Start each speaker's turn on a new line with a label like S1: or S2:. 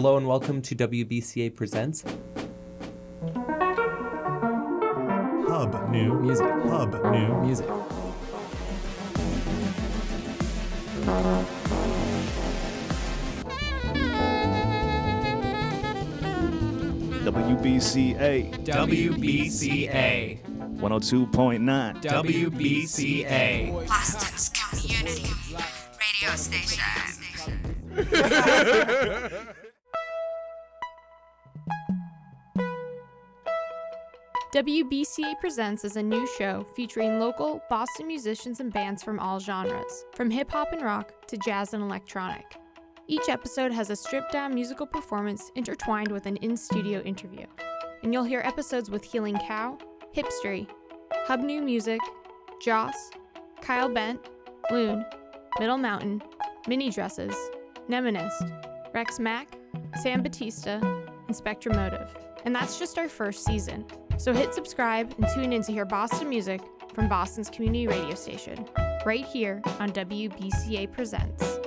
S1: Hello and welcome to WBCA Presents
S2: Hub New
S1: Music.
S2: Hub New
S1: Music.
S3: WBCA
S4: WBCA.
S3: 102.9.
S4: WBCA.
S5: Boston's community radio station.
S6: WBCA Presents is a new show featuring local Boston musicians and bands from all genres, from hip hop and rock to jazz and electronic. Each episode has a stripped down musical performance intertwined with an in studio interview. And you'll hear episodes with Healing Cow, Hipstery, Hub New Music, Joss, Kyle Bent, Loon, Middle Mountain, Mini Dresses, Nemonist, Rex Mack, Sam Batista, and Spectrum Motive. And that's just our first season. So hit subscribe and tune in to hear Boston music from Boston's community radio station, right here on WBCA Presents.